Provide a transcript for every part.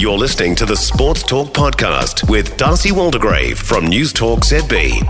You're listening to the Sports Talk Podcast with Darcy Waldegrave from News Talk ZB.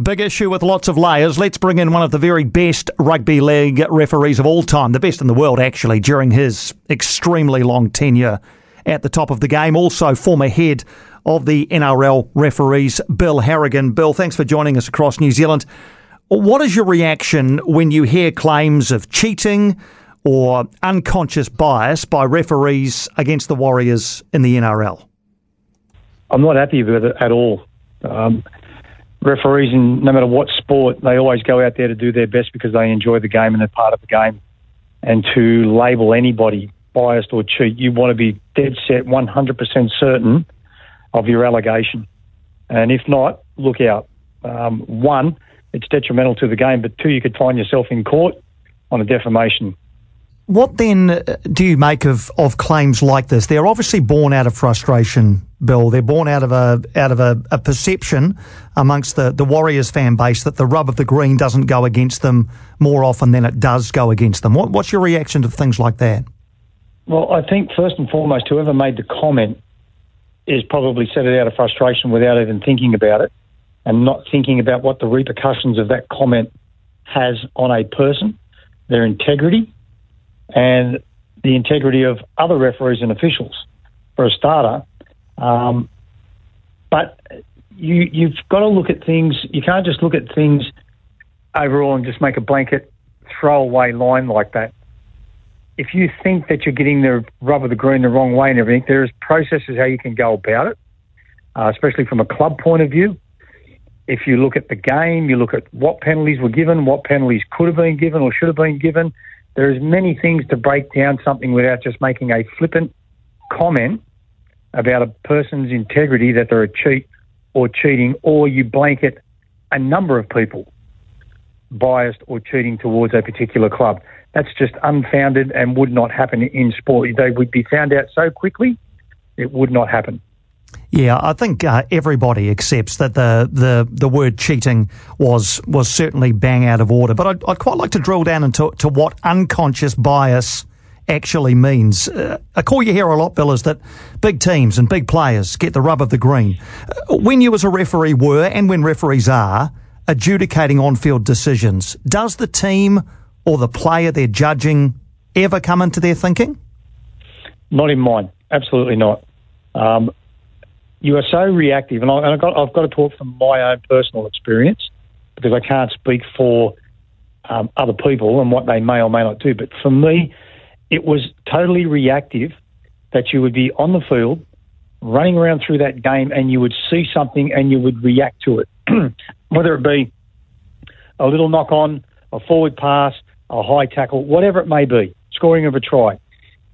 Big issue with lots of layers. Let's bring in one of the very best rugby league referees of all time, the best in the world, actually, during his extremely long tenure at the top of the game. Also, former head of the NRL referees, Bill Harrigan. Bill, thanks for joining us across New Zealand. What is your reaction when you hear claims of cheating or unconscious bias by referees against the Warriors in the NRL? I'm not happy with it at all. Um, referees, in no matter what sport, they always go out there to do their best because they enjoy the game and they're part of the game. And to label anybody biased or cheat, you want to be dead set, 100% certain of your allegation. And if not, look out. Um, one, it's detrimental to the game, but two, you could find yourself in court on a defamation what then uh, do you make of, of claims like this? They're obviously born out of frustration, Bill. They're born out of a out of a, a, perception amongst the, the Warriors fan base that the rub of the green doesn't go against them more often than it does go against them. What, what's your reaction to things like that? Well, I think first and foremost, whoever made the comment is probably said it out of frustration without even thinking about it and not thinking about what the repercussions of that comment has on a person, their integrity, and the integrity of other referees and officials, for a starter. Um, but you, you've got to look at things. You can't just look at things overall and just make a blanket throwaway line like that. If you think that you're getting the rub of the green the wrong way and everything, there's processes how you can go about it, uh, especially from a club point of view. If you look at the game, you look at what penalties were given, what penalties could have been given or should have been given, there's many things to break down something without just making a flippant comment about a person's integrity that they're a cheat or cheating, or you blanket a number of people biased or cheating towards a particular club. That's just unfounded and would not happen in sport. They would be found out so quickly, it would not happen. Yeah, I think uh, everybody accepts that the, the, the word cheating was was certainly bang out of order. But I'd, I'd quite like to drill down into to what unconscious bias actually means. Uh, a call you hear a lot, Bill, is that big teams and big players get the rub of the green. Uh, when you as a referee were, and when referees are, adjudicating on-field decisions, does the team or the player they're judging ever come into their thinking? Not in mine. Absolutely not. Um, you are so reactive, and, I, have got, I've got to talk from my own personal experience because I can't speak for um, other people and what they may or may not do. But for me, it was totally reactive that you would be on the field, running around through that game, and you would see something and you would react to it, whether it be a little knock on, a forward pass, a high tackle, whatever it may be, scoring of a try.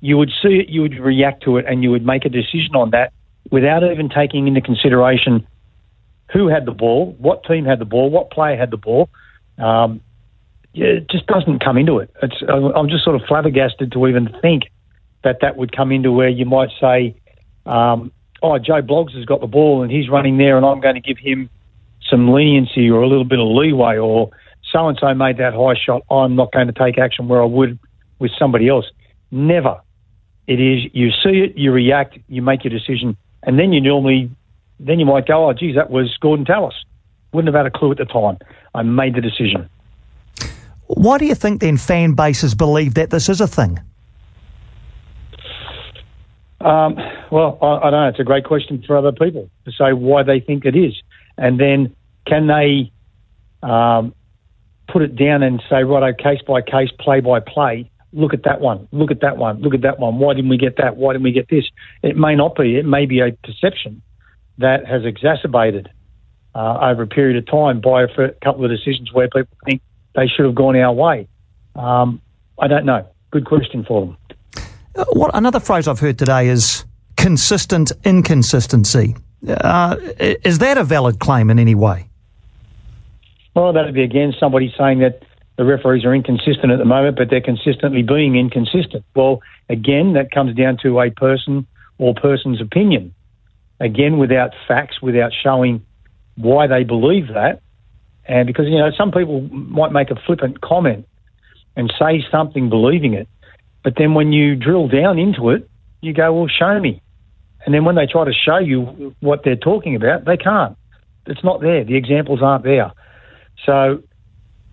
You would see it, you would react to it, and you would make a decision on that without even taking into consideration who had the ball, what team had the ball, what player had the ball. Um, it just doesn't come into it. It's, I'm just sort of flabbergasted to even think that that would come into where you might say, um, oh, Joe Bloggs has got the ball and he's running there and I'm going to give him some leniency or a little bit of leeway or so and so made that high shot. I'm not going to take action where I would with somebody else. Never. It is you see it, you react, you make your decision, and then you normally, then you might go, oh, geez, that was Gordon Tallis. Wouldn't have had a clue at the time. I made the decision. Why do you think then fan bases believe that this is a thing? Um, well, I, I, don't know. It's a great question for other people to say why they think it is. And then can they um, put it down and say, right, case by case, play by play, look at that one, look at that one, look at that one. Why didn't we get that? Why didn't we get this? It may not be. It may be a perception that has exacerbated uh, over a period of time by a couple of decisions where people think they should have gone our way. Um, I don't know. Good question for them. Uh, what another phrase I've heard today is consistent inconsistency. Uh, is that a valid claim in any way? Well, that'd be again somebody saying that the referees are inconsistent at the moment, but they're consistently being inconsistent. Well, again, that comes down to a person or person's opinion. Again, without facts, without showing why they believe that. And because, you know, some people might make a flippant comment and say something believing it. But then when you drill down into it, you go, well, show me. And then when they try to show you what they're talking about, they can't. It's not there. The examples aren't there. So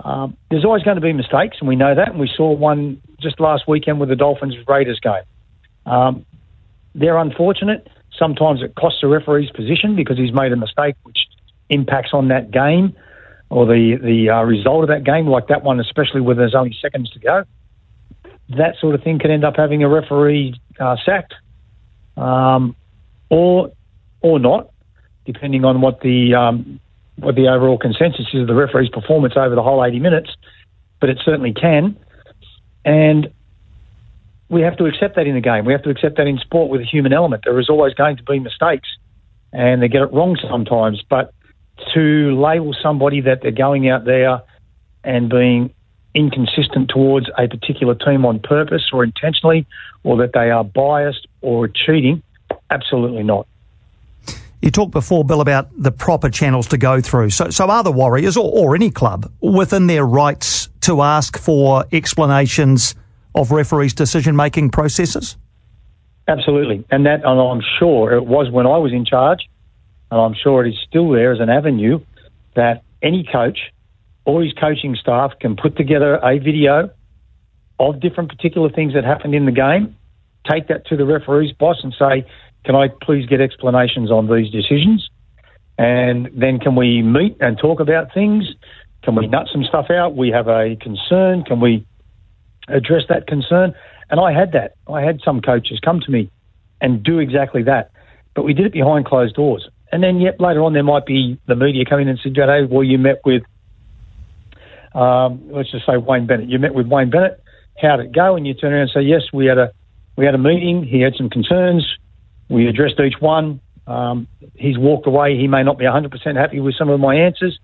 um, there's always going to be mistakes, and we know that. And we saw one just last weekend with the Dolphins Raiders game. Um, they're unfortunate. Sometimes it costs the referee's position because he's made a mistake which impacts on that game or the the uh, result of that game, like that one, especially when there's only seconds to go. That sort of thing can end up having a referee uh, sacked, um, or or not, depending on what the um, what the overall consensus is of the referee's performance over the whole 80 minutes. But it certainly can, and we have to accept that in the game. We have to accept that in sport with a human element. There is always going to be mistakes, and they get it wrong sometimes. But to label somebody that they're going out there and being inconsistent towards a particular team on purpose or intentionally, or that they are biased or cheating, absolutely not. You talked before, Bill, about the proper channels to go through. So, so are the Warriors or, or any club within their rights to ask for explanations of referees' decision making processes? Absolutely. And that, and I'm sure it was when I was in charge, and I'm sure it is still there as an avenue that any coach or his coaching staff can put together a video of different particular things that happened in the game, take that to the referee's boss and say, Can I please get explanations on these decisions? And then can we meet and talk about things? Can we nut some stuff out? We have a concern. Can we address that concern? And I had that. I had some coaches come to me and do exactly that. But we did it behind closed doors. And then, yet later on, there might be the media coming in and say, hey, well, you met with, um, let's just say Wayne Bennett. You met with Wayne Bennett. How did it go? And you turn around and say, yes, we had a we had a meeting. He had some concerns. We addressed each one. Um, he's walked away. He may not be 100% happy with some of my answers,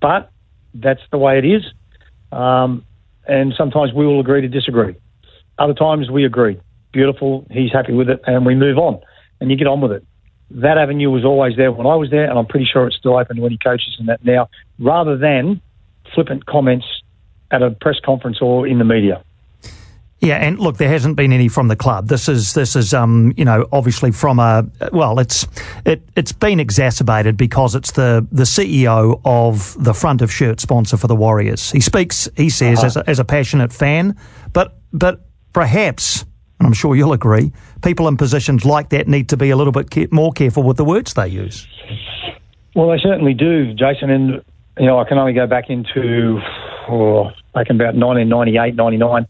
but that's the way it is. Um, and sometimes we will agree to disagree. Other times we agree. Beautiful. He's happy with it, and we move on, and you get on with it that avenue was always there when I was there, and I'm pretty sure it's still open to any coaches in that now, rather than flippant comments at a press conference or in the media. Yeah, and look, there hasn't been any from the club. This is this is um, you know obviously from a well, it's it it's been exacerbated because it's the the CEO of the front of shirt sponsor for the Warriors. He speaks, he says, uh-huh. as a, as a passionate fan, but but perhaps and I'm sure you'll agree, people in positions like that need to be a little bit more careful with the words they use. Well, they certainly do, Jason. And, you know, I can only go back into, oh, back in about 1998, 99.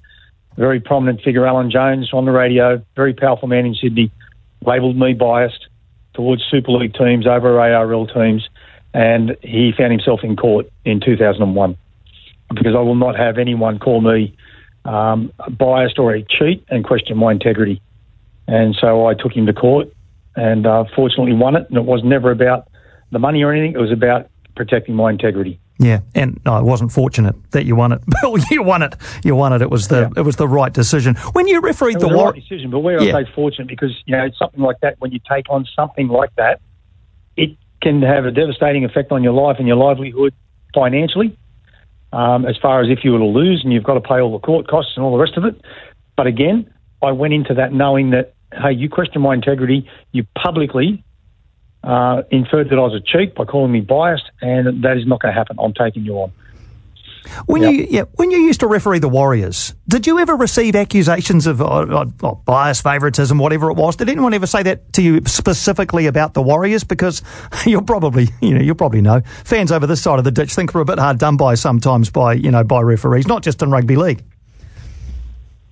Very prominent figure, Alan Jones, on the radio, very powerful man in Sydney, labelled me biased towards Super League teams over ARL teams. And he found himself in court in 2001 because I will not have anyone call me um, biased or a cheat and question my integrity. And so I took him to court and uh, fortunately won it. And it was never about the money or anything, it was about protecting my integrity. Yeah, and no, it wasn't fortunate that you won it. Well, you won it. You won it. It was the yeah. it was the right decision. When you refereed the, the war- right decision, but where yeah. I say fortunate because you know it's something like that when you take on something like that, it can have a devastating effect on your life and your livelihood financially um, as far as if you were to lose and you've got to pay all the court costs and all the rest of it. But again, I went into that knowing that, hey, you question my integrity, you publicly uh, inferred that I was a cheat by calling me biased, and that is not going to happen. I'm taking you on. When yep. you yeah, when you used to referee the Warriors, did you ever receive accusations of uh, uh, uh, bias, favouritism, whatever it was? Did anyone ever say that to you specifically about the Warriors? Because you'll probably you know you'll probably know fans over this side of the ditch think we're a bit hard done by sometimes by you know by referees, not just in rugby league.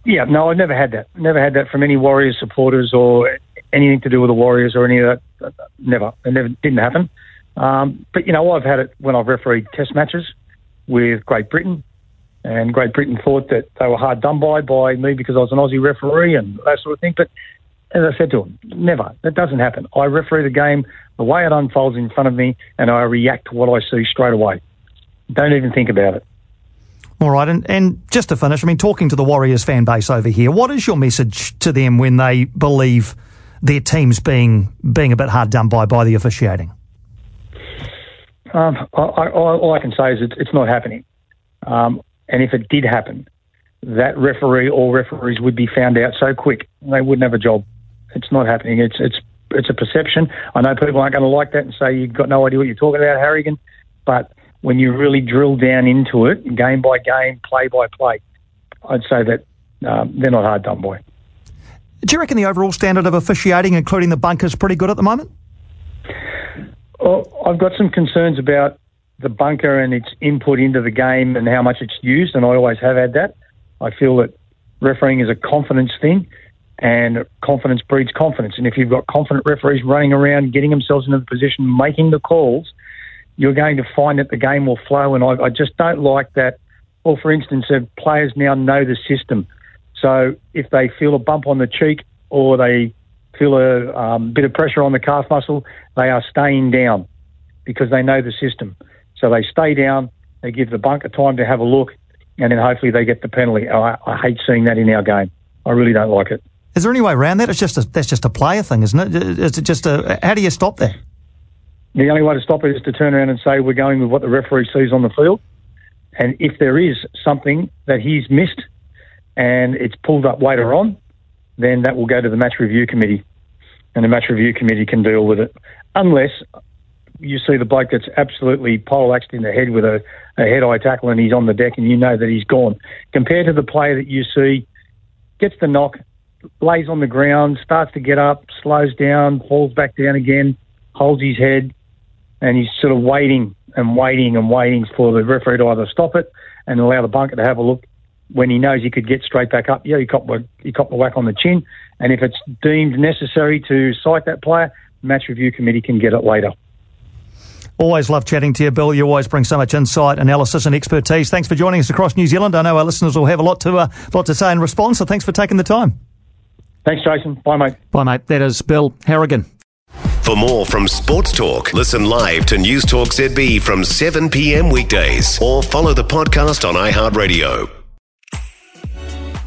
Yeah, no, I've never had that. Never had that from any Warriors supporters or anything to do with the Warriors or any of that. Never. It never didn't happen. Um, but you know, I've had it when I've refereed Test matches with Great Britain, and Great Britain thought that they were hard done by by me because I was an Aussie referee and that sort of thing. But as I said to them, never. That doesn't happen. I referee the game the way it unfolds in front of me, and I react to what I see straight away. Don't even think about it. All right, and, and just to finish, I mean, talking to the Warriors fan base over here, what is your message to them when they believe their team's being being a bit hard done by by the officiating? Um, I, I, all I can say is it's, it's not happening. Um, and if it did happen, that referee or referees would be found out so quick they wouldn't have a job. It's not happening. It's it's it's a perception. I know people aren't going to like that and say you've got no idea what you're talking about, Harrigan. But when you really drill down into it, game by game, play by play, I'd say that um, they're not hard done by. Do you reckon the overall standard of officiating, including the bunker, is pretty good at the moment? Well, I've got some concerns about the bunker and its input into the game and how much it's used, and I always have had that. I feel that refereeing is a confidence thing, and confidence breeds confidence. And if you've got confident referees running around, getting themselves into the position, making the calls, you're going to find that the game will flow. And I, I just don't like that. Well, for instance, uh, players now know the system. So if they feel a bump on the cheek or they feel a um, bit of pressure on the calf muscle, they are staying down because they know the system. So they stay down, they give the bunker time to have a look, and then hopefully they get the penalty. I, I hate seeing that in our game. I really don't like it. Is there any way around that? It's just a, that's just a player thing, isn't it? Is it just a how do you stop that? The only way to stop it is to turn around and say we're going with what the referee sees on the field, and if there is something that he's missed and it's pulled up later on, then that will go to the match review committee, and the match review committee can deal with it. Unless you see the bloke that's absolutely poleaxed in the head with a, a head-high tackle and he's on the deck and you know that he's gone. Compared to the player that you see gets the knock, lays on the ground, starts to get up, slows down, falls back down again, holds his head, and he's sort of waiting and waiting and waiting for the referee to either stop it and allow the bunker to have a look when he knows he could get straight back up. Yeah, he copped, he copped a whack on the chin, and if it's deemed necessary to cite that player, match review committee can get it later. Always love chatting to you, Bill. You always bring so much insight, analysis, and expertise. Thanks for joining us across New Zealand. I know our listeners will have a lot to uh, lot to say in response. So thanks for taking the time. Thanks, Jason. Bye, mate. Bye, mate. That is Bill Harrigan. For more from Sports Talk, listen live to News Talk ZB from 7 p.m. weekdays or follow the podcast on iHeartRadio.